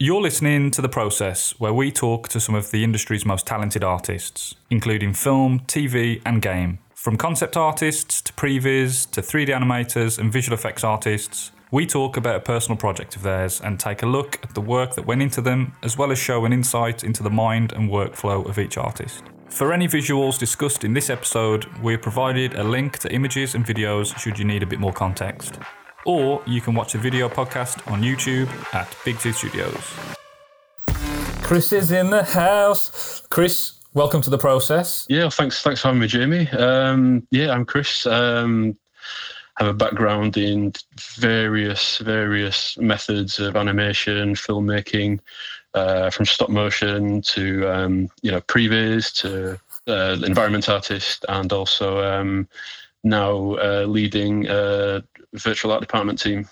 You're listening to The Process, where we talk to some of the industry's most talented artists, including film, TV, and game. From concept artists to previs to 3D animators and visual effects artists, we talk about a personal project of theirs and take a look at the work that went into them, as well as show an insight into the mind and workflow of each artist. For any visuals discussed in this episode, we have provided a link to images and videos should you need a bit more context. Or you can watch the video podcast on YouTube at Big Two Studios. Chris is in the house. Chris, welcome to the process. Yeah, thanks. Thanks for having me, Jamie. Um, yeah, I'm Chris. Um, have a background in various various methods of animation, filmmaking, uh, from stop motion to um, you know previs to uh, environment artist, and also um, now uh, leading a virtual art department team.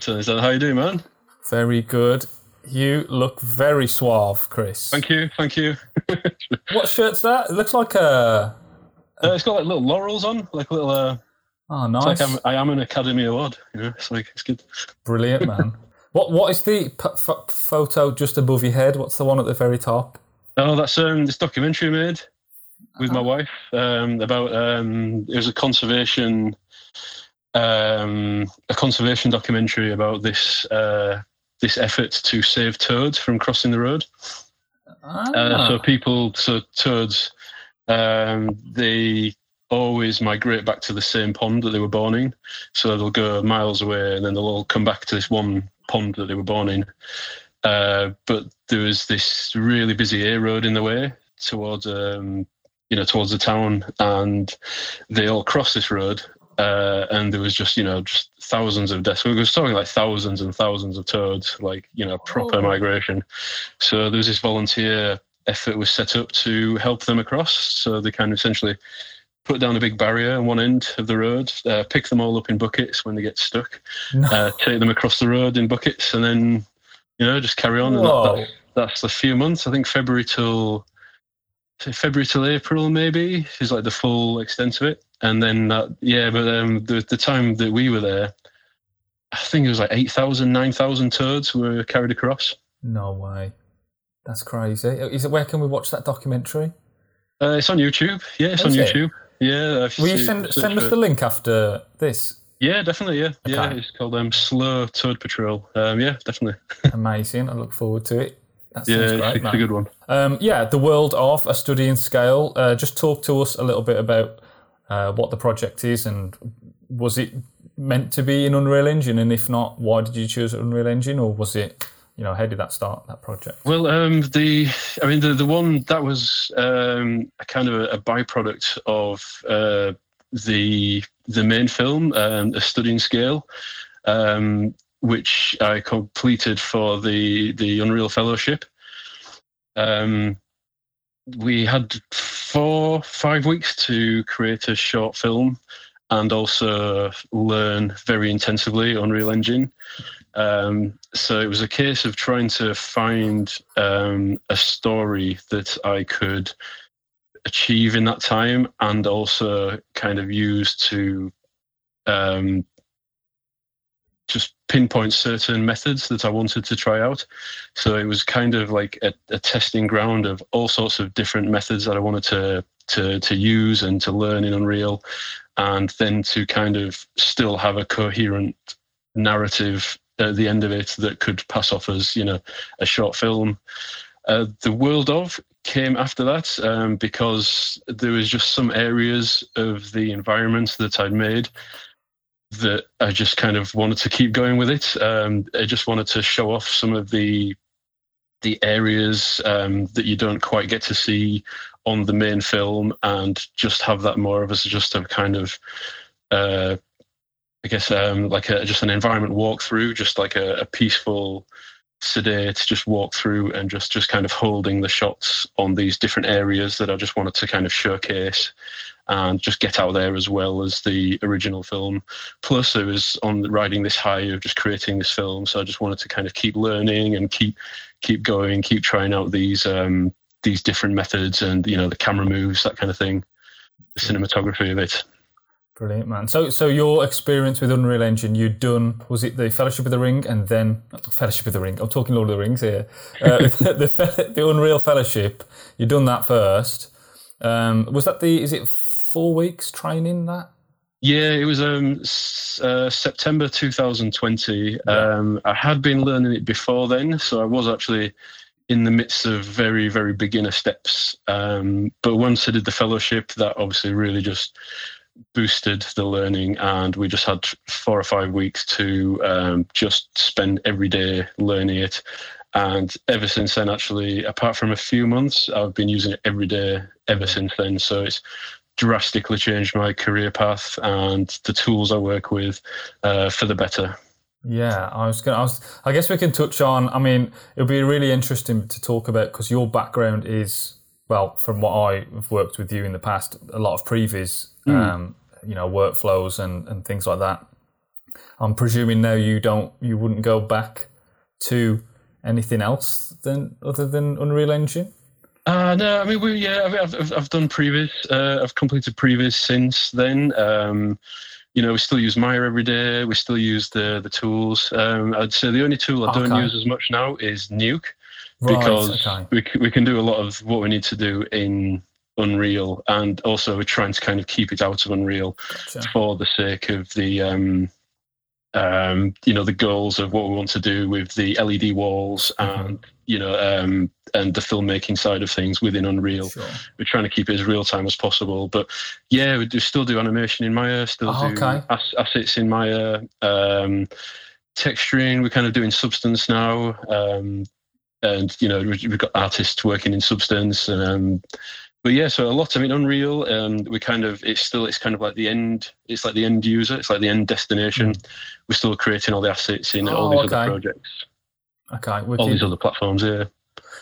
So, Is that how you do, man? Very good. You look very suave, Chris. Thank you, thank you. what shirt's that? It looks like a. Uh, it's got like little laurels on, like little. Uh, oh, nice! It's like I'm, I am an Academy Award. You know, it's like it's good. Brilliant, man. what What is the p- f- photo just above your head? What's the one at the very top? Oh, that's um this documentary I made with uh-huh. my wife um about um it was a conservation um a conservation documentary about this uh this effort to save toads from crossing the road. Ah. Uh, so people, so toads, um, they always migrate back to the same pond that they were born in. So they'll go miles away and then they'll all come back to this one pond that they were born in. Uh, but there was this really busy A road in the way towards, um, you know, towards the town, and they all cross this road uh, and there was just you know just thousands of deaths. We were talking like thousands and thousands of toads, like you know proper oh. migration. So there was this volunteer effort was set up to help them across. So they kind of essentially put down a big barrier on one end of the road, uh, pick them all up in buckets when they get stuck, no. uh, take them across the road in buckets, and then you know just carry on. And that, that, that's a few months. I think February till February till April maybe is like the full extent of it. And then uh, yeah, but um, the the time that we were there, I think it was like 8,000, 9,000 toads were carried across. No way, that's crazy. Is it where can we watch that documentary? Uh, it's on YouTube. Yeah, it's Is on YouTube. It? Yeah. Will you send send us the link after this? Yeah, definitely. Yeah, okay. yeah. It's called um, Slow Toad Patrol. Um, yeah, definitely. Amazing. I look forward to it. That yeah, great, it's man. a good one. Um, yeah, the world of a study in scale. Uh, just talk to us a little bit about uh, what the project is and was it meant to be in Unreal Engine? And if not, why did you choose Unreal Engine, or was it? You know, how did that start that project? Well, um, the I mean, the the one that was um, a kind of a, a byproduct of uh, the the main film, um, a study in scale. Um, which I completed for the the Unreal Fellowship. Um, we had four five weeks to create a short film and also learn very intensively Unreal Engine. Um, so it was a case of trying to find um, a story that I could achieve in that time and also kind of use to um, just pinpoint certain methods that I wanted to try out. So it was kind of like a, a, testing ground of all sorts of different methods that I wanted to to to use and to learn in Unreal, and then to kind of still have a coherent narrative at the end of it that could pass off as you know a short film. Uh, the world of came after that um, because there was just some areas of the environment that I'd made that I just kind of wanted to keep going with it. Um, I just wanted to show off some of the the areas um, that you don't quite get to see on the main film, and just have that more of as just a kind of, uh, I guess, um, like a, just an environment walkthrough, just like a, a peaceful, sedate, just walk through and just just kind of holding the shots on these different areas that I just wanted to kind of showcase and just get out there as well as the original film. Plus, I was on riding this high of just creating this film, so I just wanted to kind of keep learning and keep keep going, keep trying out these um, these different methods and you know the camera moves, that kind of thing, the cinematography of it. Brilliant, man. So, so your experience with Unreal Engine, you'd done was it the Fellowship of the Ring, and then Fellowship of the Ring. I'm talking Lord of the Rings here. Uh, the, the, the, Unreal Fellowship, you'd done that first. Um, was that the? Is it four weeks training that? Yeah, it was um, uh, September 2020. Um, I had been learning it before then, so I was actually in the midst of very, very beginner steps. Um, but once I did the fellowship, that obviously really just boosted the learning and we just had four or five weeks to um, just spend every day learning it and ever since then actually apart from a few months i've been using it every day ever since then so it's drastically changed my career path and the tools i work with uh, for the better yeah, I was going. to I guess we can touch on. I mean, it'll be really interesting to talk about because your background is well, from what I've worked with you in the past, a lot of previs, mm. um, you know, workflows and, and things like that. I'm presuming now you don't, you wouldn't go back to anything else than other than Unreal Engine. Uh, no, I mean, we, yeah, I've, I've, I've done previs, Uh, I've completed previs since then. Um, you know, we still use Maya every day. We still use the the tools. Um, I'd say the only tool I don't okay. use as much now is Nuke because right, okay. we, we can do a lot of what we need to do in Unreal, and also we're trying to kind of keep it out of Unreal gotcha. for the sake of the um, um, you know the goals of what we want to do with the LED walls mm-hmm. and you know um, and the filmmaking side of things within Unreal. Sure. We're trying to keep it as real time as possible, but yeah, we do still do animation in Maya, still oh, do okay. assets in Maya. Um, texturing, we're kind of doing Substance now. Um, and you know we've got artists working in substance um, but yeah so a lot i mean unreal um, we kind of it's still it's kind of like the end it's like the end user it's like the end destination mm. we're still creating all the assets in oh, all these okay. other projects okay wicked. all these other platforms yeah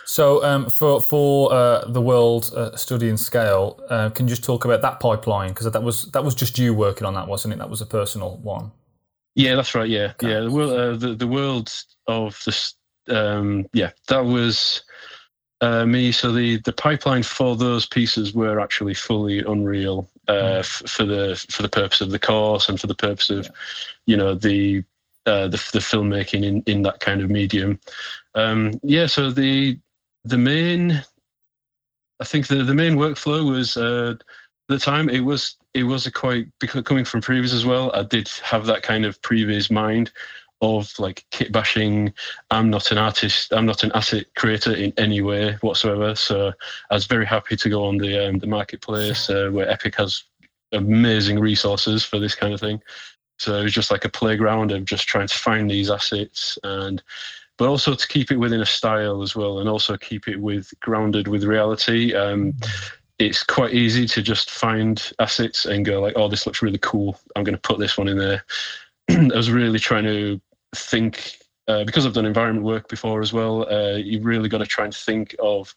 so um, for for uh, the world uh, study in scale, uh, can you just talk about that pipeline because that was that was just you working on that, wasn't it? That was a personal one. Yeah, that's right. Yeah, okay. yeah. The world, uh, the, the world of the um, yeah, that was uh, me. So the the pipeline for those pieces were actually fully Unreal uh, mm. f- for the for the purpose of the course and for the purpose of, you know, the uh, the, the filmmaking in, in that kind of medium. Um, yeah, so the the main, I think the, the main workflow was uh, the time it was it was a quite because coming from previs as well. I did have that kind of previs mind of like kit bashing. I'm not an artist. I'm not an asset creator in any way whatsoever. So I was very happy to go on the um, the marketplace uh, where Epic has amazing resources for this kind of thing. So it was just like a playground of just trying to find these assets and but also to keep it within a style as well and also keep it with grounded with reality. Um, it's quite easy to just find assets and go like, oh, this looks really cool. I'm going to put this one in there. I was really trying to think uh, because I've done environment work before as well. Uh, you've really got to try and think of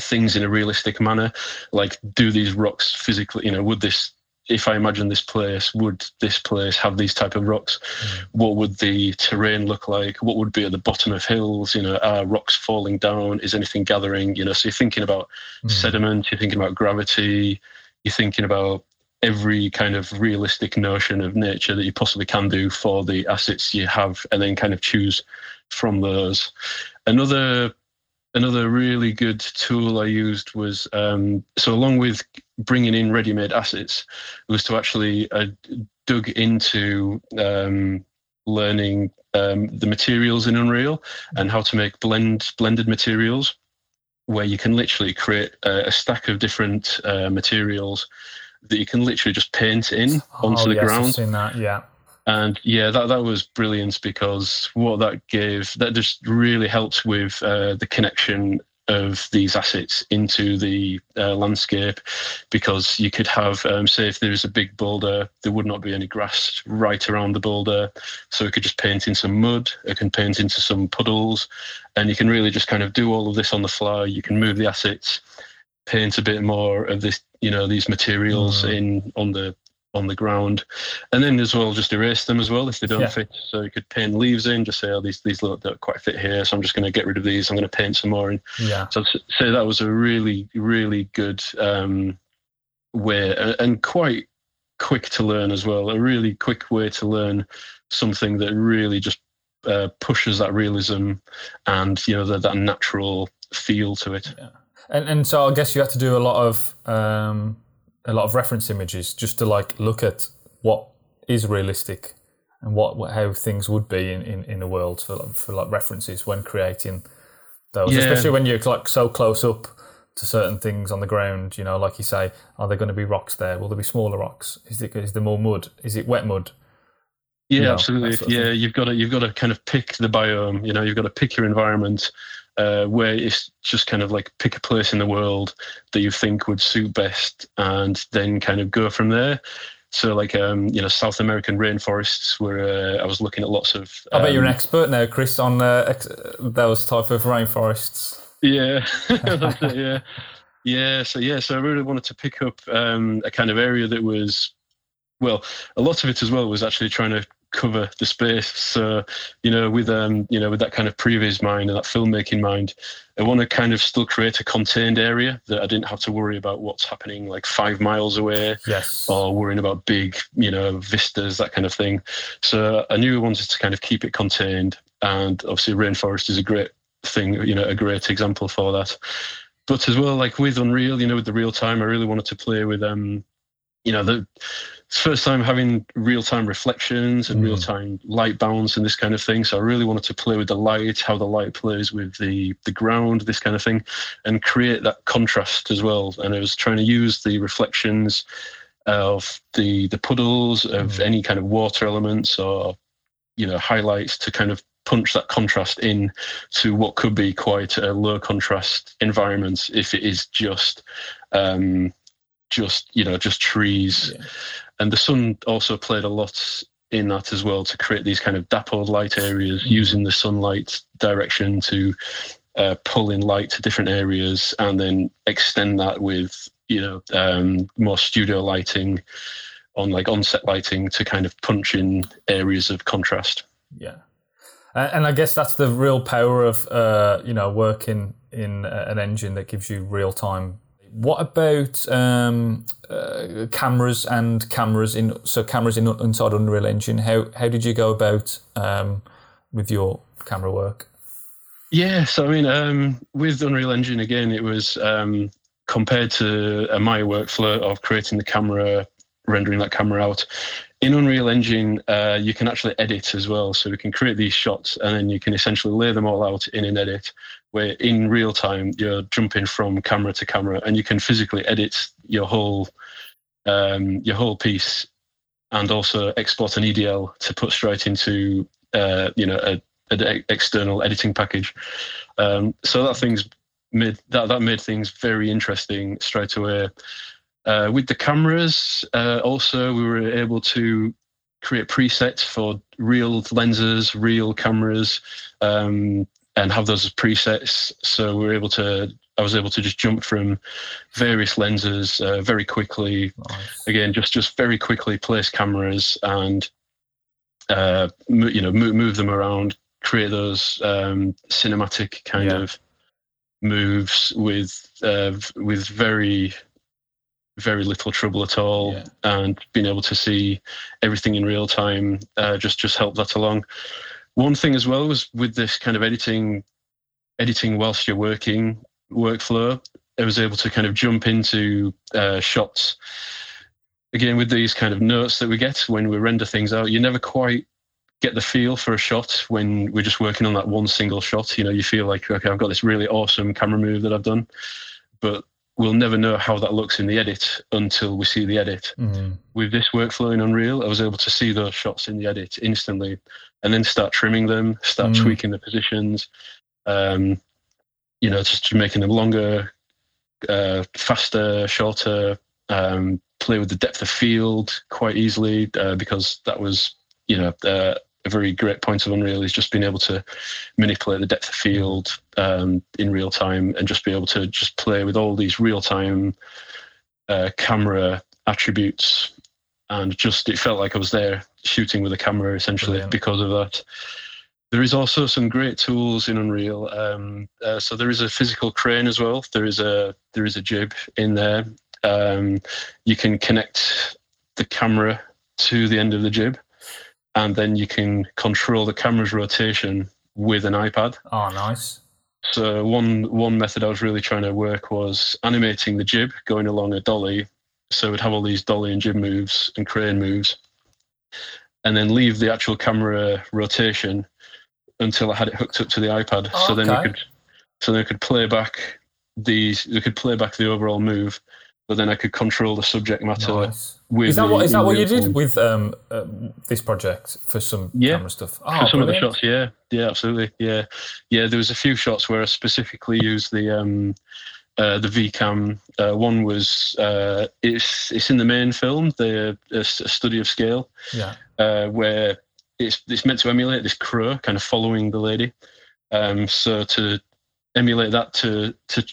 things in a realistic manner. Like, do these rocks physically? You know, would this? If I imagine this place, would this place have these type of rocks? Mm. What would the terrain look like? What would be at the bottom of hills? You know, are rocks falling down? Is anything gathering? You know, so you're thinking about mm. sediment. You're thinking about gravity. You're thinking about every kind of realistic notion of nature that you possibly can do for the assets you have and then kind of choose from those another another really good tool i used was um, so along with bringing in ready-made assets was to actually uh, dug into um, learning um, the materials in unreal and how to make blend blended materials where you can literally create a, a stack of different uh, materials that you can literally just paint in onto oh, the yes, ground. I've seen that, yeah. And yeah, that that was brilliant because what that gave that just really helps with uh, the connection of these assets into the uh, landscape because you could have um, say if there's a big boulder there would not be any grass right around the boulder so it could just paint in some mud it can paint into some puddles and you can really just kind of do all of this on the fly you can move the assets paint a bit more of this, you know, these materials mm. in on the on the ground, and then as well just erase them as well if they don't yeah. fit. So you could paint leaves in, just say, oh, these these look don't quite fit here, so I'm just going to get rid of these. I'm going to paint some more in. Yeah. So say that was a really really good um, way and quite quick to learn as well. A really quick way to learn something that really just uh, pushes that realism and you know the, that natural feel to it. Yeah. And and so I guess you have to do a lot of um, a lot of reference images just to like look at what is realistic and what, what how things would be in, in, in the world for like, for like references when creating those, yeah. especially when you're like so close up to certain things on the ground. You know, like you say, are there going to be rocks there? Will there be smaller rocks? Is it is there more mud? Is it wet mud? Yeah, you know, absolutely. Sort of yeah, thing. you've got to you've got to kind of pick the biome. You know, you've got to pick your environment. Uh, where it's just kind of like pick a place in the world that you think would suit best, and then kind of go from there. So, like, um, you know, South American rainforests, where uh, I was looking at lots of. Um, I bet you're an um, expert now, Chris, on uh, ex- those type of rainforests. Yeah, yeah, yeah. So yeah, so I really wanted to pick up um, a kind of area that was, well, a lot of it as well was actually trying to cover the space. So, you know, with um, you know, with that kind of previs mind and that filmmaking mind, I want to kind of still create a contained area that I didn't have to worry about what's happening like five miles away, yes, or worrying about big, you know, vistas, that kind of thing. So I knew I wanted to kind of keep it contained, and obviously rainforest is a great thing, you know, a great example for that. But as well, like with Unreal, you know, with the real time, I really wanted to play with um, you know, the first time having real time reflections and mm. real time light balance and this kind of thing. So I really wanted to play with the light, how the light plays with the the ground, this kind of thing, and create that contrast as well. And I was trying to use the reflections of the the puddles of mm. any kind of water elements or you know highlights to kind of punch that contrast in to what could be quite a low contrast environment if it is just um, just you know just trees yeah. And the sun also played a lot in that as well to create these kind of dappled light areas mm-hmm. using the sunlight direction to uh, pull in light to different areas and then extend that with you know um, more studio lighting on like onset lighting to kind of punch in areas of contrast yeah and I guess that's the real power of uh, you know working in an engine that gives you real time what about um, uh, cameras and cameras in so cameras in inside Unreal Engine? How how did you go about um, with your camera work? Yeah, so I mean, um, with Unreal Engine again, it was um, compared to Maya workflow of creating the camera, rendering that camera out. In Unreal Engine, uh, you can actually edit as well. So we can create these shots and then you can essentially lay them all out in an edit where in real time you're jumping from camera to camera and you can physically edit your whole um, your whole piece and also export an EDL to put straight into uh, you know a, an external editing package. Um, so that things made that that made things very interesting straight away. Uh, with the cameras, uh, also we were able to create presets for real lenses, real cameras, um, and have those as presets. So we are able to. I was able to just jump from various lenses uh, very quickly. Nice. Again, just just very quickly place cameras and uh, you know move, move them around, create those um, cinematic kind yeah. of moves with uh, with very very little trouble at all yeah. and being able to see everything in real time uh, just just helped that along one thing as well was with this kind of editing, editing whilst you're working workflow, I was able to kind of jump into uh, shots. Again, with these kind of notes that we get when we render things out, you never quite get the feel for a shot when we're just working on that one single shot. You know, you feel like, okay, I've got this really awesome camera move that I've done, but we'll never know how that looks in the edit until we see the edit. Mm. With this workflow in Unreal, I was able to see those shots in the edit instantly and then start trimming them, start mm. tweaking the positions, um, you know, just making them longer, uh, faster, shorter, um, play with the depth of field quite easily uh, because that was, you know, uh, a very great point of Unreal is just being able to manipulate the depth of field um, in real time and just be able to just play with all these real time uh, camera attributes. And just it felt like I was there shooting with a camera essentially Brilliant. because of that. There is also some great tools in Unreal. Um, uh, so there is a physical crane as well. There is a there is a jib in there. Um, you can connect the camera to the end of the jib, and then you can control the camera's rotation with an iPad. Oh, nice. So one one method I was really trying to work was animating the jib going along a dolly. So we'd have all these dolly and jib moves and crane moves, and then leave the actual camera rotation until I had it hooked up to the iPad. Oh, so then you okay. could so then I could play back these you could play back the overall move, but then I could control the subject matter Nice. with Is that the- what is that what you did with um, uh, this project for some Yeah. camera stuff? For Oh, some of the shots, yeah, yeah, absolutely, yeah, yeah. There was a few shots where I specifically used the um, uh, the VCam. Uh, one was uh, it's it's in the main film, the a, study of scale, Yeah. uh, where it's it's meant to emulate this crow kind of following the lady. Um, so to emulate that to to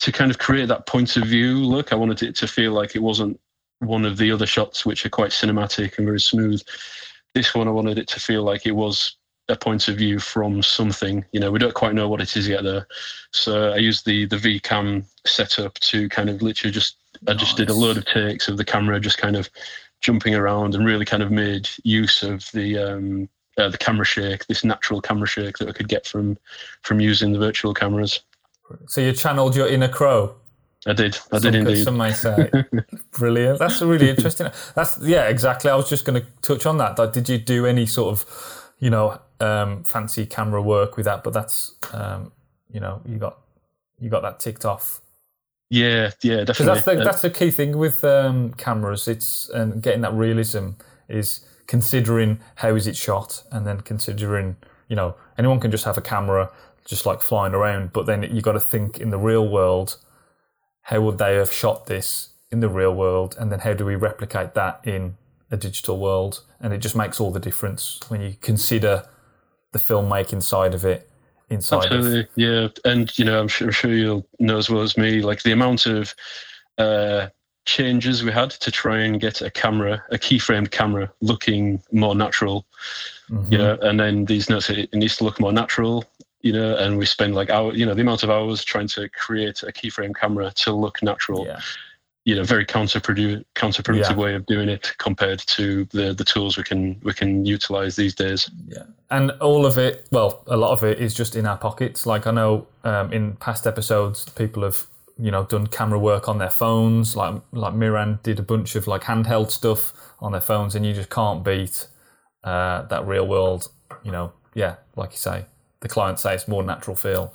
to kind of create that point of view look, I wanted it to feel like it wasn't one of the other shots which are quite cinematic and very smooth. This one, I wanted it to feel like it was a point of view from something. You know, we don't quite know what it is yet though. So I used the the VCam setup to kind of literally just I just did a load of takes of the camera just kind of jumping around and really kind of made use of the um, uh, the camera shake, this natural camera shake that I could get from from using the virtual cameras. So you channeled your inner crow. I did, I some, did indeed. Some may say, brilliant. That's really interesting. That's yeah, exactly. I was just going to touch on that. Like, did you do any sort of, you know, um, fancy camera work with that? But that's, um, you know, you got you got that ticked off. Yeah, yeah, definitely. that's the Uh, that's the key thing with um, cameras. It's and getting that realism is considering how is it shot, and then considering you know anyone can just have a camera just like flying around, but then you got to think in the real world, how would they have shot this in the real world, and then how do we replicate that in a digital world? And it just makes all the difference when you consider the filmmaking side of it inside. Of, Absolutely, yeah, and you know, I'm sure, I'm sure you'll know as well as me, like the amount of uh, changes we had to try and get a camera, a keyframed camera, looking more natural. Mhm. You know, and then these notes, it, needs to look more natural. You know, and we spend like hour, you know, the amount of hours trying to create a keyframe camera to look natural. yeah. You know, very counterproductive, counterproductive Yeah. way of doing it compared to the the tools we can we can utilize these days. Yeah, and all of it, well, a lot of it is just in our pockets. Like I know um, in past episodes, people have you know done camera work on their phones. Like like Miran did a bunch of like handheld stuff on their phones, and you just can't beat uh, that real world. You know, yeah, like you say, the client say it's more natural feel.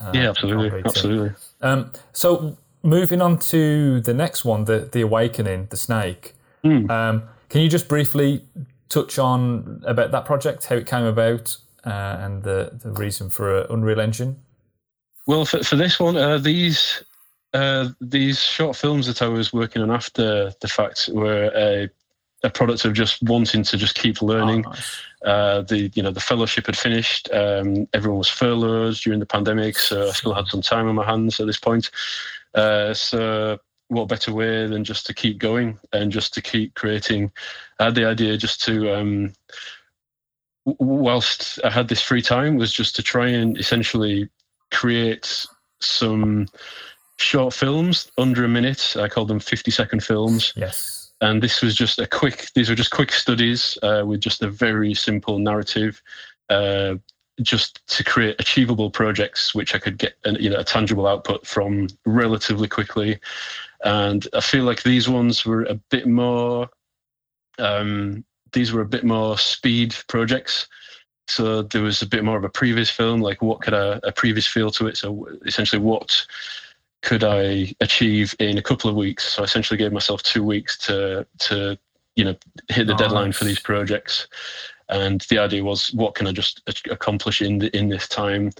Uh, yeah, absolutely, can't beat it. absolutely. Um, so moving on to the next one, the the awakening, the snake. Hmm. Um, can you just briefly touch on about that project, how it came about, uh, and the the reason for uh, Unreal Engine? Well, for, for this one, uh, these uh, these short films that I was working on after the fact were a, a product of just wanting to just keep learning. Oh, nice. Uh, the you know the fellowship had finished. Um, everyone was furloughed during the pandemic, so I still had some time on my hands at this point. Uh, so what better way than just to keep going and just to keep creating? I had the idea just to um, whilst I had this free time was just to try and essentially create some short films under a minute. I called them 50 second films. Yes. And this was just a quick, these were just quick studies uh, with just a very simple narrative. Uh, just to create achievable projects which I could get an, you know a tangible output from relatively quickly, and I feel like these ones were a bit more um, these were a bit more speed projects. So there was a bit more of a previs film, like what could a, a previs feel to it? So essentially, what could I achieve in a couple of weeks? So I essentially gave myself two weeks to to you know hit the deadline for these projects. And the idea was, what can I just accomplish in the, in this time?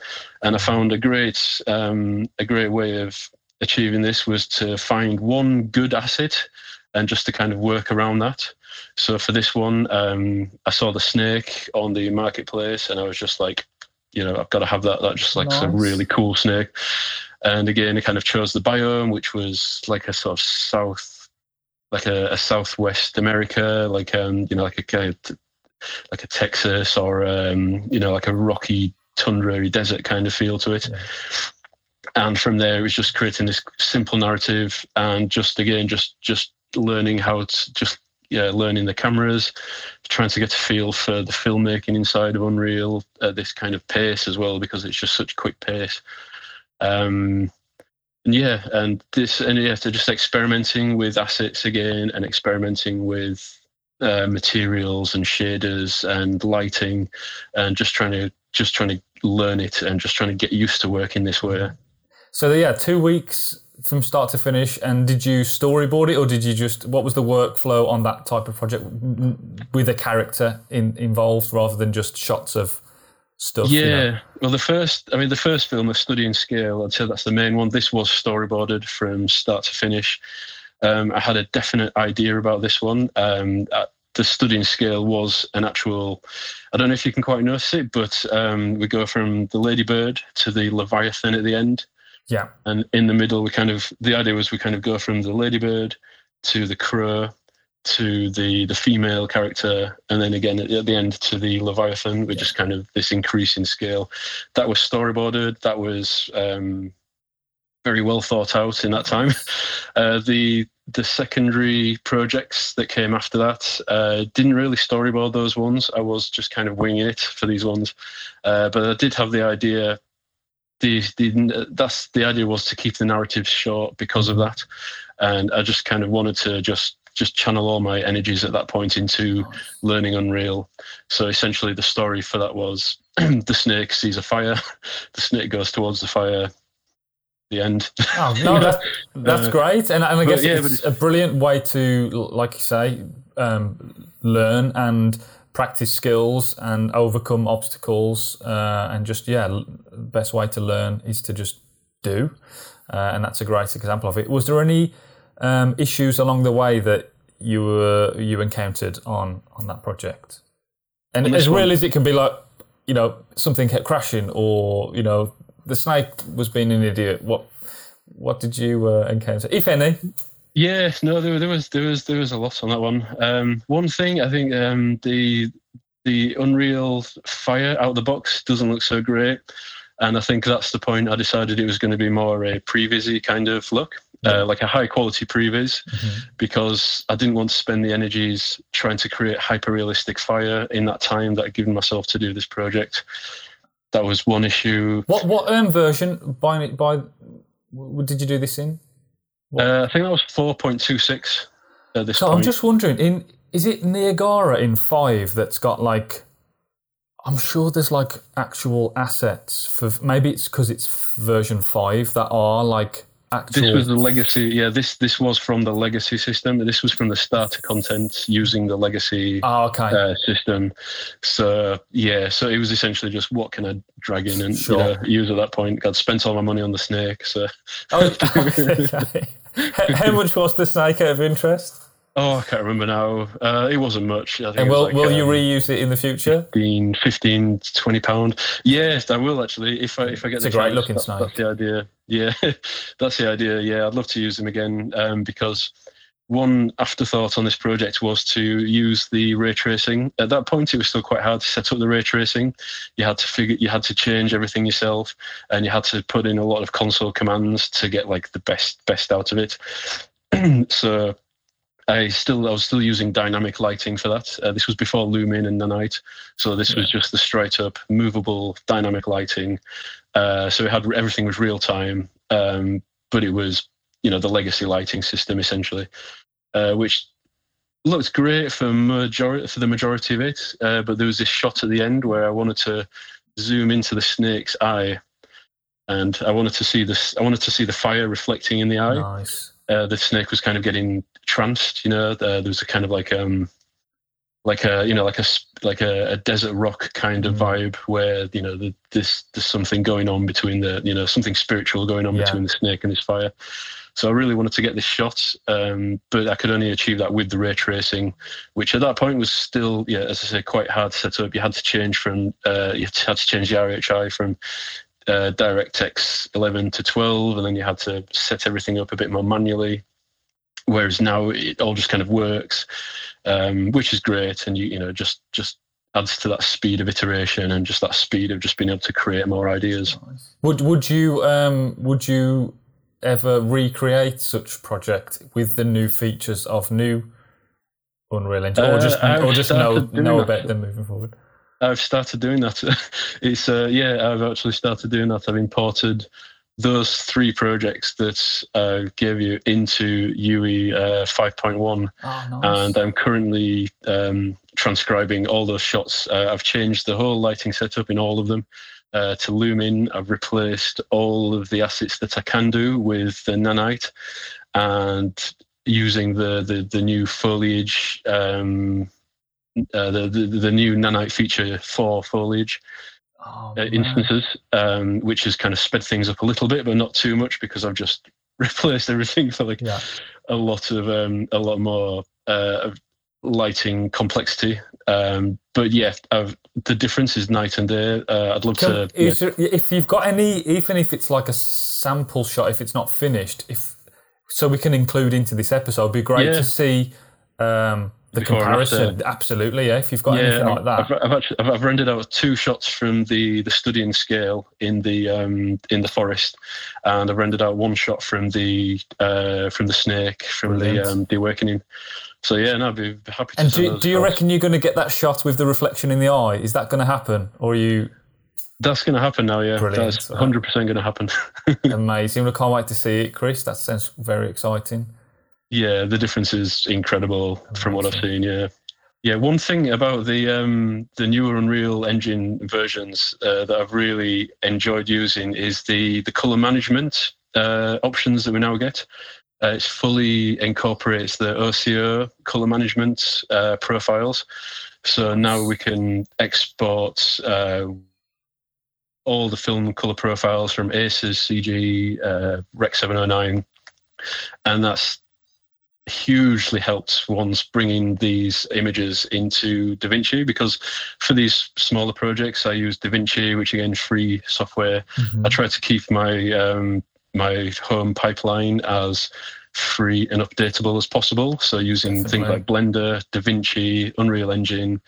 And I found a great um, a great way of achieving this was to find one good asset and just to kind of work around that. So for this one, um, I saw the snake on the marketplace, and I was just like, you know, I've got to have that. That just like a Nice. really cool snake. And again, I kind of chose the biome, which was like a sort of south, like a, a southwest America, like um, you know, like a kind of, like a Texas or um, you know, like a rocky tundra desert kind of feel to it. Yeah. And from there, it was just creating this simple narrative, and just again, just just learning how to just yeah, learning the cameras, trying to get a feel for the filmmaking inside of Unreal at this kind of pace as well, because it's just such quick pace. Um, and yeah, and this, and yeah, so just experimenting with assets again and experimenting with uh, materials and shaders and lighting, and just trying to just trying to learn it and just trying to get used to working this way. So yeah, two weeks from start to finish. And did you storyboard it, or did you just what was the workflow on that type of project with a character in, involved rather than just shots of stuff? Yeah. You know? Well, the first, I mean, the first film, The Study in Scale, I'd say that's the main one. This was storyboarded from start to finish. Um, I had a definite idea about this one. Um, the study in scale was an actual i don't know if you can quite notice it but um, we go from the ladybird to the leviathan at the end yeah. And in the middle, we kind of the idea was we kind of go from the ladybird to the crow to the the female character, and then again at, at the end to the leviathan. We yeah. just kind of this increase in scale. That was storyboarded. That was um, very well thought out in that time. Uh, the the secondary projects that came after that uh, didn't really storyboard those ones. I was just kind of winging it for these ones, uh, but I did have the idea the, the that's the idea was to keep the narrative short because of that, and I just kind of wanted to just just channel all my energies at that point into learning Unreal. So essentially, the story for that was the snake sees a fire, the snake goes towards the fire. The end. Oh no, that's, that's uh, great, and, and I guess yeah, it's, it's, a brilliant way to, like you say, um, learn and practice skills and overcome obstacles uh, and just yeah best way to learn is to just do. Uh, and that's a great example of it. Was there any um, issues along the way that you were you encountered on on that project? And as real as it can be like you know something kept crashing or you know the snake was being an idiot what what did you uh, encounter if any yeah, no, there, there was there was there was a lot on that one. Um, one thing I think um, the the Unreal Fire out of the box doesn't look so great, and I think that's the point. I decided it was going to be more a previsy kind of look, uh, like a high quality previs, mm-hmm. because I didn't want to spend the energies trying to create hyper realistic fire in that time that I'd given myself to do this project. That was one issue. What what um, version by by did you do this in? Uh, I think that was 4.26 at this so point. I'm just wondering, in is it Niagara in five that's got like? I'm sure there's like actual assets for maybe it's because it's version five that are like actual. This was the legacy. Yeah, this this was from the legacy system. This was from the starter content using the legacy oh, okay. uh, system. So yeah, so it was essentially just what can I drag in and sure. you know, use at that point. I'd spent all my money on the snake, so. Oh, okay. How much was the snake out of interest? Oh, I can't remember now. Uh, it wasn't much. and will, like, will um, you reuse it in the future? 15, 15 20 pound. Yes, I will actually. If I if I get it's the a great chance, looking that. That's the idea. Yeah, that's the idea. Yeah, I'd love to use them again um, because one afterthought on this project was to use the ray tracing. At that point, it was still quite hard to set up the ray tracing. You had to figure, you had to change everything yourself, and you had to put in a lot of console commands to get like the best best out of it. so I still I was still using dynamic lighting for that. Uh, this was before Lumen and Nanite, so this yeah. was just the straight up movable dynamic lighting. Uh, so it had everything was real time, um, but it was you know the legacy lighting system essentially uh, which looked great for majority for the majority of it. Uh, but there was this shot at the end where I wanted to zoom into the snake's eye, and I wanted to see this. I wanted to see the fire reflecting in the eye. Nice. Uh, the snake was kind of getting tranced. You know, uh, there was a kind of like um, like a you know like a like a, a desert rock kind of mm. vibe where you know the, this there's something going on between the you know something spiritual going on yeah. between the snake and this fire. So I really wanted to get this shot, um, but I could only achieve that with the ray tracing, which at that point was still, yeah, as I say, quite hard to set up. You had to change from, uh, you had to change the RHI from uh, DirectX 11 to 12, and then you had to set everything up a bit more manually. Whereas now it all just kind of works, um, which is great, and you you know just just adds to that speed of iteration and just that speed of just being able to create more ideas. Would would you um, would you ever recreate such project with the new features of new Unreal Engine, or just Uh, or just know know about them moving forward? I've started doing that. it's uh, yeah, I've actually started doing that. I've imported those three projects that I gave you into UE uh, 5.1, Oh, and I'm currently um, transcribing all those shots. Uh, I've changed the whole lighting setup in all of them uh, to Lumen. I've replaced all of the assets that I can do with the nanite, and using the the, the new foliage. Um, uh, the, the the new nanite feature for foliage oh, uh, instances, um, which has kind of sped things up a little bit, but not too much because I've just replaced everything for like Yeah. a lot of um, a lot more uh, lighting complexity. Um, but yeah, I've, the difference is night and day. Uh, I'd love Can, to. is there- if you've got any, even if it's like a sample shot, if it's not finished, if so, we can include into this episode. It'd be great Yeah. to see um, the and comparison. Absolutely, yeah. If you've got anything like that, I've, I've actually I've, I've rendered out two shots from the the study in scale in the um, in the forest, and I've rendered out one shot from the uh, from the snake from Brilliant. the um, the awakening. So yeah, no, I'd be happy to. and do, do you reckon you're going to get that shot with the reflection in the eye? Is that going to happen, or are you that's going to happen now? Yeah, Brilliant. that's 100 percent going to happen. amazing? I can't wait to see it, Chris. That sounds very exciting. Yeah, the difference is incredible from what I've seen. Yeah. Yeah, one thing about the um, the newer Unreal Engine versions uh, that I've really enjoyed using is the the color management uh, options that we now get. Uh, it fully incorporates the OCIO color management uh, profiles, so now we can export uh, all the film color profiles from Aces, CG, uh, Rec 709, and that's hugely helped once bringing these images into DaVinci because for these smaller projects I use DaVinci, which again free software. Mm-hmm. I try to keep my um, my home pipeline as free and updatable as possible. So using things like Blender, DaVinci, Unreal Engine.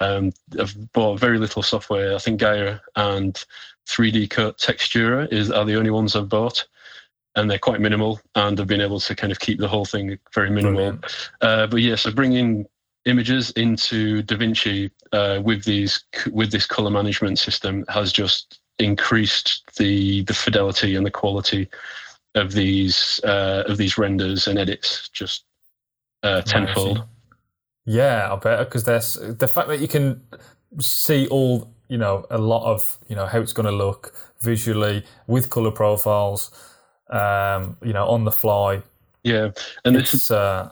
Um, I've bought very little software. I think Gaea and 3DCoat Textura is are the only ones I've bought. And they're quite minimal, and I've been able to kind of keep the whole thing very minimal. Uh, but yeah, so bringing images into DaVinci uh, with these with this color management system has just increased the the fidelity and the quality of these uh, of these renders and edits just uh, tenfold. Amazing. Yeah, I bet because there's the fact that you can see all you know a lot of you know how it's going to look visually with color profiles, um, you know on the fly. Yeah, and this It's uh,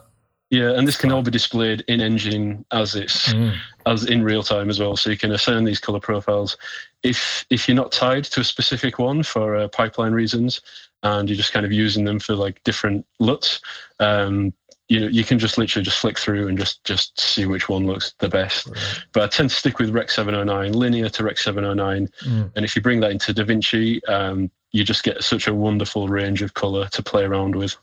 yeah, and this can all be displayed in engine as it's mm, as in real time as well. So you can assign these color profiles. If if you're not tied to a specific one for uh, pipeline reasons, and you're just kind of using them for like different LUTs, um, you you can just literally just flick through and just just see which one looks the best. brilliant. But I tend to stick with Rec 709, linear to Rec 709, Mm. and if you bring that into DaVinci, um, you just get such a wonderful range of color to play around with.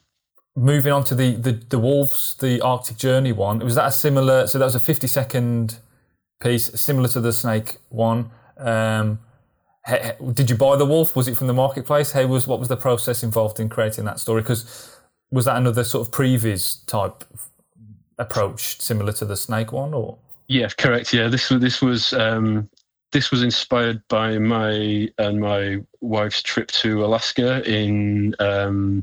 Moving on to the, the the wolves, the Arctic Journey one. Was that a similar? So that was a fifty second piece, similar to the snake one. Um, did you buy the wolf? Was it from the marketplace? Hey, was what was the process involved in creating that story? Because was that another sort of previs type approach, similar to the snake one, or Yeah, correct. Yeah, this was this was um, this was inspired by my and my wife's trip to Alaska in um,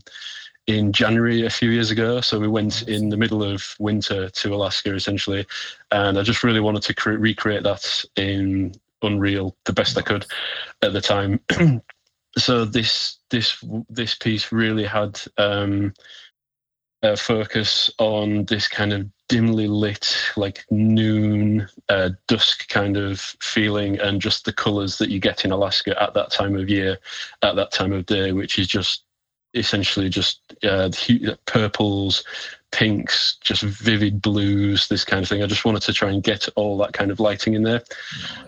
in January a few years ago. So we went in the middle of winter to Alaska essentially, and I just really wanted to cre- recreate that in Unreal the best I could at the time. so this this this piece really had um, a focus on this kind of dimly lit, like noon, uh, dusk kind of feeling, and just the colours that you get in Alaska at that time of year, at that time of day, which is just essentially just uh, purples, pinks, just vivid blues, this kind of thing. I just wanted to try and get all that kind of lighting in there.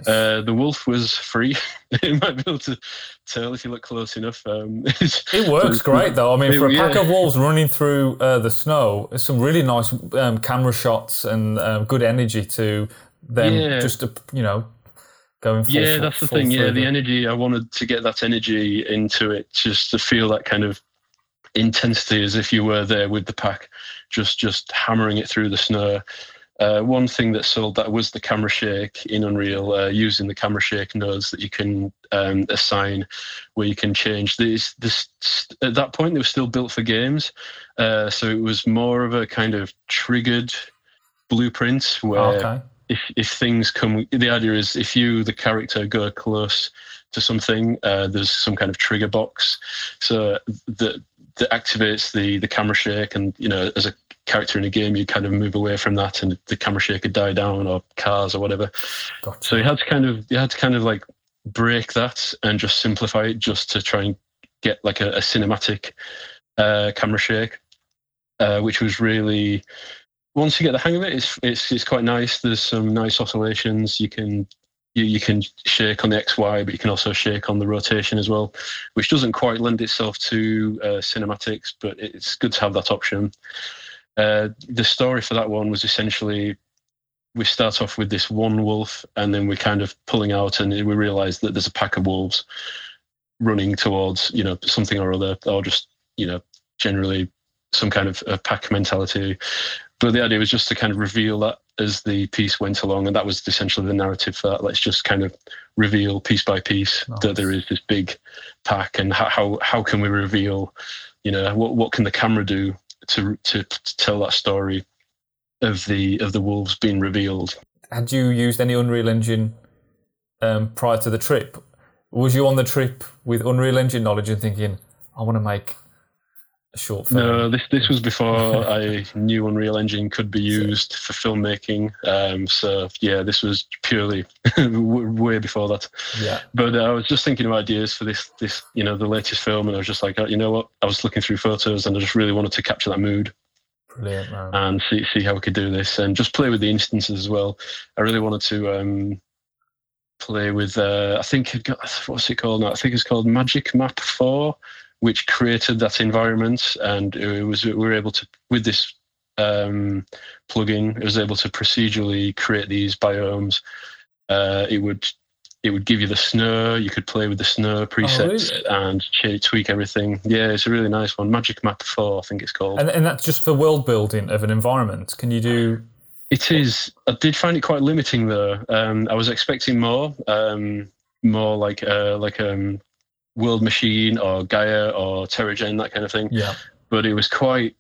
Uh, the wolf was free. you might be able to tell if you look close enough. Um, it works great though. I mean, for a pack Yeah. of wolves running through uh, the snow, it's some really nice um, camera shots and um, good energy to them. Yeah. Just to, you know, going. Full, yeah, full- that's the thing. Yeah, the energy. I wanted to get that energy into it, just to feel that kind of intensity as if you were there with the pack, just just hammering it through the snow. Uh, one thing that sold that was the camera shake in Unreal, uh, using the camera shake nodes that you can um, assign, where you can change these. This at that point they were still built for games, uh, so it was more of a kind of triggered blueprint where Okay. if if things come, the idea is if you the character go close to something, uh, there's some kind of trigger box, so that that activates the the camera shake, and you know as a character in a game, you kind of move away from that, and the camera shake could die down, or cars or whatever. Gotcha. So you had to kind of you had to kind of like break that and just simplify it, just to try and get like a, a cinematic uh, camera shake, uh, which was really once you get the hang of it, it's it's it's quite nice. There's some nice oscillations. You can you, you can shake on the X Y, but you can also shake on the rotation as well, which doesn't quite lend itself to uh, cinematics, but it's good to have that option. Uh, the story for that one was essentially we start off with this one wolf, and then we're kind of pulling out, and we realize that there's a pack of wolves running towards you know something or other, or just you know generally some kind of a pack mentality. But the idea was just to kind of reveal that as the piece went along, and that was essentially the narrative for that. Let's just kind of reveal piece by piece that there is this big pack, and how how, how can we reveal, you know, what what can the camera do to to, to tell that story of the of the wolves being revealed. Had you used any Unreal Engine um, prior to the trip? Was you on the trip with Unreal Engine knowledge and thinking, I want to make short film? No, this this was before I knew Unreal Engine could be used for filmmaking. Um, so yeah, this was purely way before that. Yeah. But uh, I was just thinking of ideas for this this you know the latest film, and I was just like, oh, you know what? I was looking through photos, and I just really wanted to capture that mood Brilliant, man. and see see how we could do this, and just play with the instances as well. I really wanted to. Um, play with uh, I think it got what's it called now? I think it's called Magic Map Four, which created that environment, and it was we were able to with this um, plugin, it was able to procedurally create these biomes. Uh, it would it would give you the snow. You could play with the snow presets really? and tweak everything. Yeah, it's a really nice one. Magic Map Four, I think it's called. and, and that's just for world building of an environment. Can you do? It is. I did find it quite limiting though. Um, I was expecting more, um, more like uh, like um, World Machine or Gaea or TerraGen that kind of thing. Yeah. But it was quite.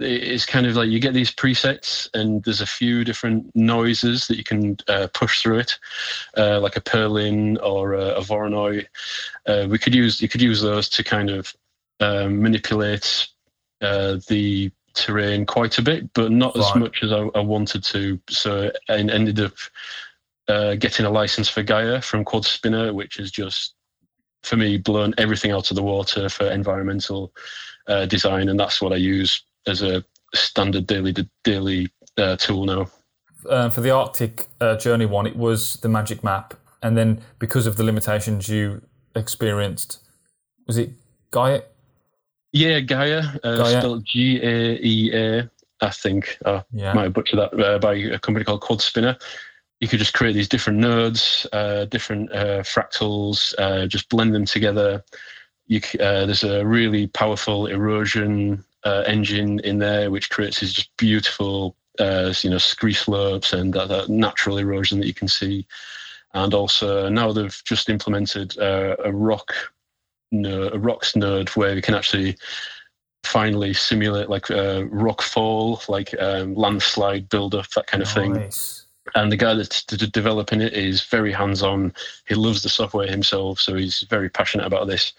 It's kind of like you get these presets, and there's a few different noises that you can uh, push through it, uh, like a Perlin or a, a Voronoi. Uh, we could use you could use those to kind of um, manipulate uh, the terrain quite a bit, but not as much as I, I wanted to. So I ended up uh, getting a license for Gaea from QuadSpinner, which is just for me blown everything out of the water for environmental uh, design, and that's what I use as a standard daily daily uh, tool now. Uh, for the Arctic uh, Journey one, it was the magic map, and then because of the limitations you experienced, was it Gaea? Yeah, Gaea, uh, Gaea. spelled G A E A, I think. I Yeah. might butcher that uh, by a company called QuadSpinner. You could just create these different nodes, uh, different uh, fractals, uh, just blend them together. You, uh, there's a really powerful erosion uh, engine in there, which creates these just beautiful, uh, you know, scree slopes and that, that natural erosion that you can see. And also now they've just implemented a rock, no, a rocks node where we can actually finally simulate like uh, rock fall, like um, landslide buildup, that kind of thing. And the guy that's d- developing it is very hands-on. He loves the software himself, so he's very passionate about this.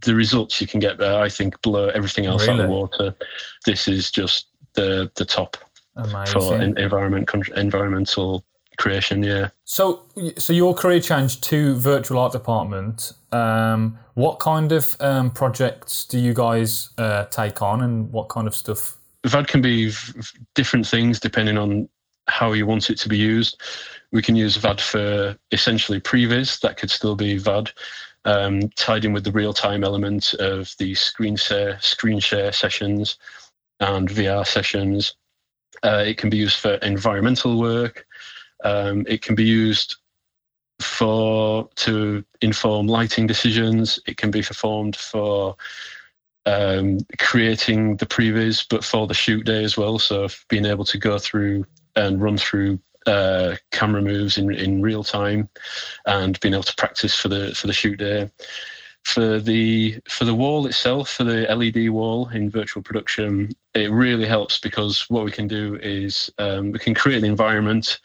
The results you can get, uh, I think, blow everything else out of the water. This is just the the top for Amazing. en- environment con- environmental creation. Yeah. So, so your career changed to virtual art department. Um, what kind of um, projects do you guys uh, take on, and what kind of stuff? VAD can be v- different things depending on how you want it to be used. We can use VAD for essentially previs, that could still be VAD, um, tied in with the real time element of the screen share, screen share sessions and VR sessions. Uh, it can be used for environmental work. Um, it can be used for to inform lighting decisions. It can be performed for um, creating the previs, but for the shoot day as well. So being able to go through and run through uh, camera moves in in real time, and being able to practice for the for the shoot day. For the for the wall itself, for the LED wall in virtual production, it really helps because what we can do is um, we can create an environment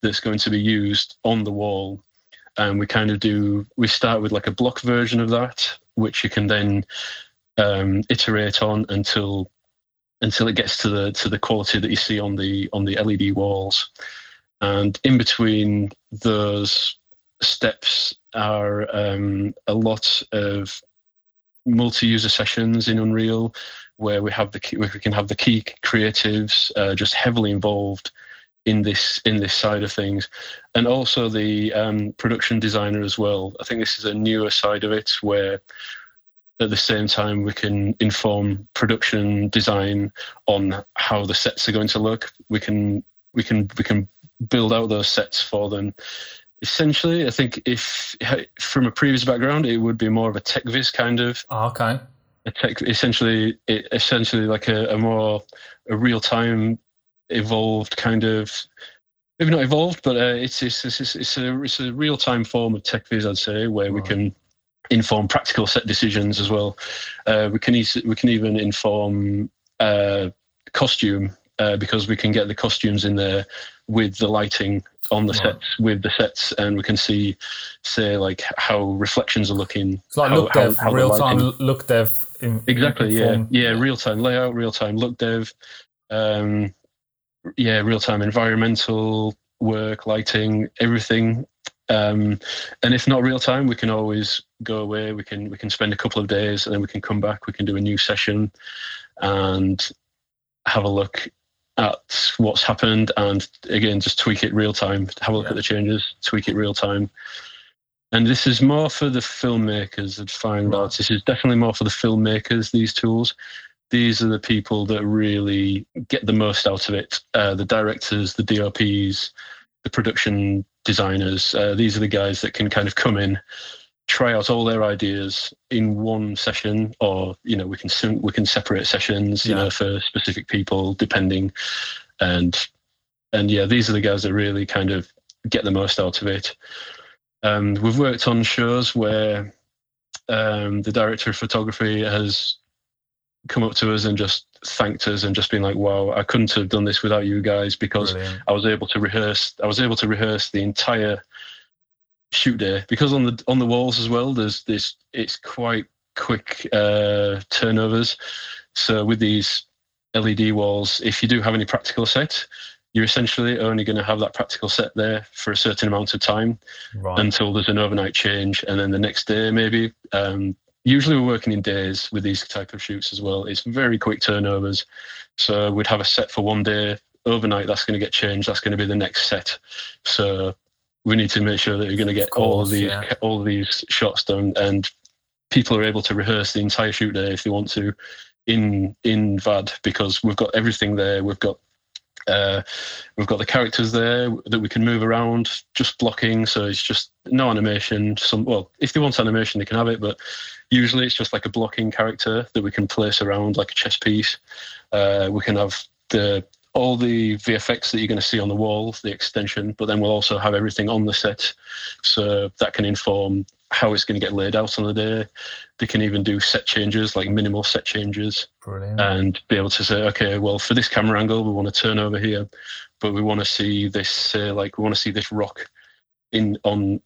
that's going to be used on the wall, and we kind of do we start with like a block version of that, which you can then um, iterate on until until it gets to the to the quality that you see on the on the LED walls. And in between those steps are um, a lot of multi-user sessions in Unreal, where we have the key, we can have the key creatives uh, just heavily involved in this in this side of things, and also the um, production designer as well. I think this is a newer side of it where at the same time we can inform production design on how the sets are going to look. We can we can we can build out those sets for them. Essentially i think if from a previous background it would be more of a tech viz kind of. Oh, okay. A tech essentially it, essentially like a, a more a real-time evolved kind of maybe not evolved but uh, it's, it's, it's, it's a it's a real-time form of tech viz i'd say where we can inform practical set decisions as well. Uh, we can e- we can even inform uh, costume uh, because we can get the costumes in there with the lighting on the right. sets with the sets, and we can see, say, like how reflections are looking. It's like how, look dev, how, how real time look dev. In, exactly. In yeah. Yeah. Real time layout, real time look dev. Um, yeah, real time environmental work, lighting, everything um, and if not real time, we can always go away. We can we can spend a couple of days and then we can come back. We can do a new session and have a look at what's happened and again just tweak it real time. Have a look yeah. at the changes, tweak it real time. And this is more for the filmmakers and fine right. arts. This is definitely more for the filmmakers. These tools. These are the people that really get the most out of it. Uh, the directors, the DOPs, the production designers. Uh, these are the guys that can kind of come in, try out all their ideas in one session, or you know we can we can separate sessions, you yeah. know, for specific people depending, and and yeah, these are the guys that really kind of get the most out of it. Um, we've worked on shows where um, the director of photography has come up to us and just thanked us and just been like, "Wow, I couldn't have done this without you guys because Brilliant. I was able to rehearse. I was able to rehearse the entire shoot day because on the on the walls as well. There's this. It's quite quick uh, turnovers. So with these LED walls, if you do have any practical set, you're essentially only going to have that practical set there for a certain amount of time right. until there's an overnight change, and then the next day maybe um, usually we're working in days with these type of shoots as well. It's very quick turnovers. So we'd have a set for one day. Overnight, that's going to get changed. That's going to be the next set. So we need to make sure that you're going to get course, all of these yeah. all of these shots done, and people are able to rehearse the entire shoot day if they want to in in VAD because we've got everything there. We've got uh, we've got the characters there that we can move around, just blocking. So it's just no animation. Some well, if they want animation, they can have it, but usually it's just like a blocking character that we can place around like a chess piece. Uh, we can have the all the VFX that you're going to see on the wall, the extension, but then we'll also have everything on the set, so that can inform how it's going to get laid out on the day. They can even do set changes, like minimal set changes, Brilliant. and be able to say, okay, well, for this camera angle, we want to turn over here, but we want to see this, uh, like, we want to see this rock in on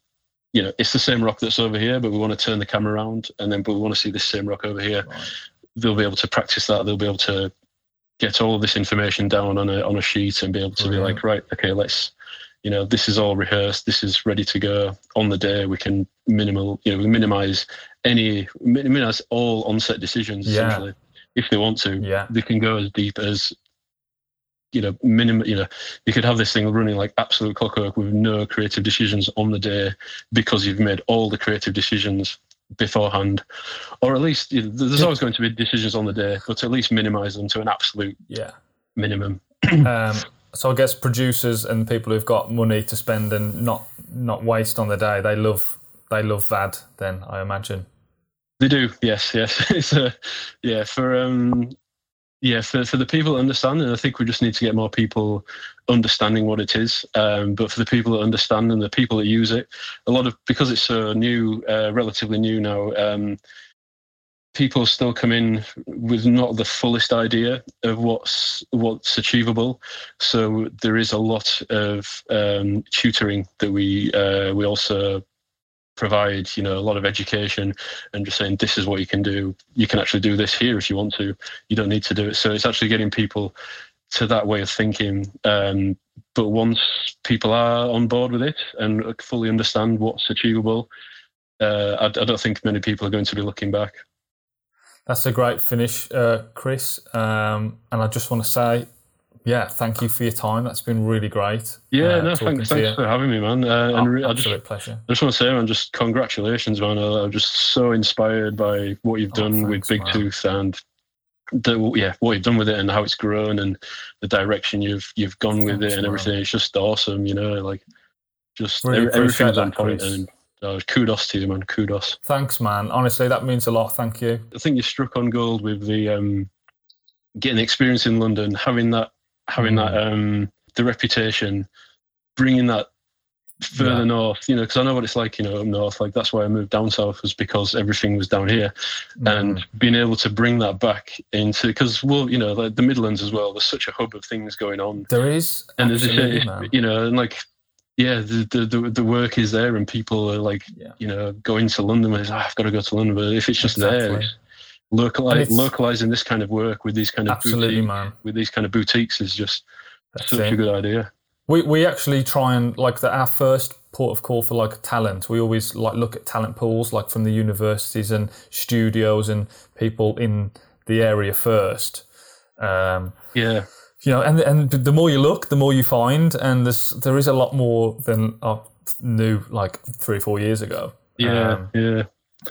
you know, it's the same rock that's over here, but we want to turn the camera around, and then but we want to see this same rock over here. Right. They'll be able to practice that. They'll be able to get all of this information down on a on a sheet and be able to be oh, like, right, okay, let's, you know, this is all rehearsed. This is ready to go on the day. We can minimal, you know, minimize any minimize all onset decisions yeah. essentially if they want to. Yeah. They can go as deep as you know, minimum, you know, you could have this thing running like absolute clockwork with no creative decisions on the day because you've made all the creative decisions beforehand, or at least you know, there's always going to be decisions on the day, but at least minimize them to an absolute yeah minimum. um, so I guess producers and people who've got money to spend and not not waste on the day, they love they love VAD. Then I imagine they do. Yes, yes. it's a yeah for um yeah, for, for the people that understand, and I think we just need to get more people understanding what it is. Um, but for the people that understand and the people that use it, a lot of because it's so new, uh, relatively new now, um, people still come in with not the fullest idea of what's what's achievable. So there is a lot of um, tutoring that we uh, we also provide you know a lot of education and just saying this is what you can do you can actually do this here if you want to you don't need to do it so it's actually getting people to that way of thinking um, but once people are on board with it and fully understand what's achievable uh, I, I, don't think many people are going to be looking back that's a great finish uh, chris um, and i just want to say yeah, thank you for your time. That's been really great. Yeah, uh, no, thanks, thanks for having me, man. Uh, oh, and I just, pleasure. I just want to say, man, just congratulations, man. I'm just so inspired by what you've oh, done oh, with Big man. Tooth and the yeah what you've done with it and how it's grown and the direction you've you've gone with it and everything. It's just awesome, you know, like just really every, everything's on point and. Uh, kudos to you, man. Kudos. Thanks, man. Honestly, that means a lot. Thank you. I think you struck on gold with the um, getting experience in London, having that having mm. that um, the reputation, bringing that further yeah. north, you know, because I know what it's like, you know, up north. Like that's why I moved down south was because everything was down here, mm. and being able to bring that back into because well, you know, like the Midlands as well. There's such a hub of things going on. There is, and there's a, you know, and like. Yeah, the, the the work is there, and people are like, yeah. you know, going to London. With, oh, I've got to go to London, but if it's just exactly. there, localize, localizing this kind of work with these kind of absolutely, man. with these kind of boutiques is just That's such it. a good idea. We we actually try and like the, our first port of call for like talent. We always like look at talent pools like from the universities and studios and people in the area first. Um, yeah. You know, and and the more you look, the more you find, and there's there is a lot more than I knew like three or four years ago. Yeah, um, yeah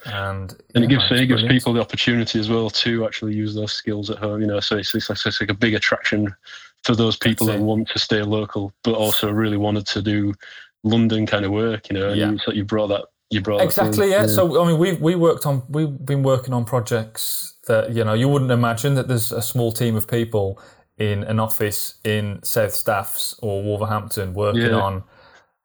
and and it gives it gives people the opportunity as well to actually use those skills at home. You know, so it's, it's, like, it's like a big attraction for those people that want to stay local, but also really wanted to do London kind of work. You know, and yeah. so you brought that. You brought exactly, yeah. yeah. So I mean, we we worked on we've been working on projects that you know you wouldn't imagine that there's a small team of people in an office in South Staffs or Wolverhampton working yeah. on,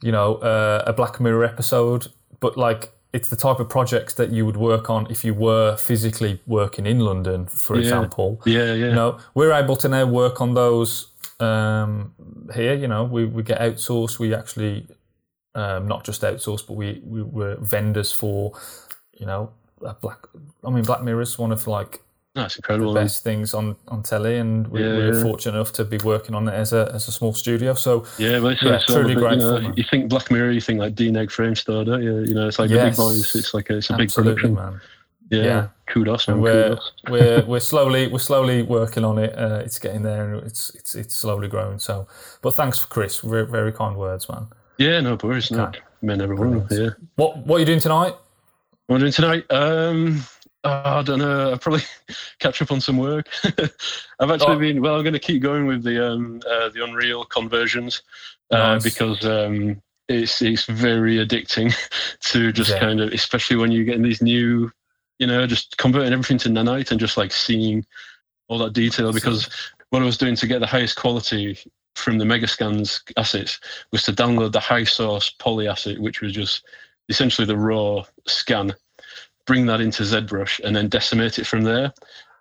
you know, uh, a Black Mirror episode, but like it's the type of projects that you would work on if you were physically working in London, for yeah. example. Yeah, yeah. You know, we're able to now work on those um, here. You know, we, we get outsourced. We actually um, not just outsourced, but we we were vendors for, you know, Black. I mean, Black Mirror is one of like that's incredible. The best things on, on telly, and we, yeah, we're yeah. fortunate enough to be working on it as a as a small studio. So yeah, well, it's, yeah, truly grateful. You, know, you, think Black Mirror, you think like DNEG Framestore, don't you? You know, it's like yes. the big boys. It's like a, it's a big production, man. Yeah, yeah. kudos, man. We're, kudos. we're we're slowly we're slowly working on it. Uh, it's getting there, and it's it's it's slowly growing. So, but thanks, for Chris. Very, very kind words, man. Yeah, no worries. No, men everyone. Yeah. What what are you doing tonight? What am doing tonight? Um, Oh, I don't know. I'll probably catch up on some work. I've actually oh. been well. I'm going to keep going with the um, uh, the Unreal conversions uh, nice. because um, it's it's very addicting to just yeah. kind of, especially when you're getting these new, you know, just converting everything to nanite and just like seeing all that detail. Because what I was doing to get the highest quality from the Megascans assets was to download the high source poly asset, which was just essentially the raw scan bring that into ZBrush and then decimate it from there,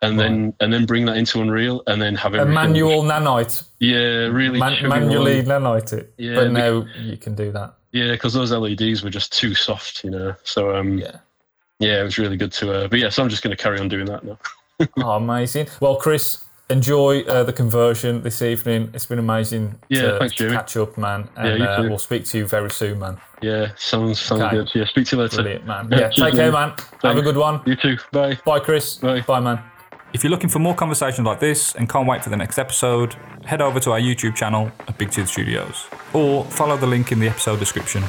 and right. then and then bring that into Unreal and then have it. A manual nanite. Yeah, really. Man- manually nanite it. Yeah, but now you can do that. Yeah, because those LEDs were just too soft, you know. So um, yeah, yeah, it was really good to. Uh, but yeah, so I'm just going to carry on doing that now. oh, amazing. Well, Chris, enjoy uh, the conversion this evening. It's been amazing yeah, to, thanks, to catch up, man. And yeah, uh, we'll speak to you very soon, man. Yeah, sounds sounds okay. good. Yeah, speak to you later. Brilliant, man. Yeah, take care, man. Thanks. Have a good one. You too. Bye. Bye, Chris. Bye. Bye, man. If you're looking for more conversations like this and can't wait for the next episode, head over to our YouTube channel at Big Tooth Studios or follow the link in the episode description.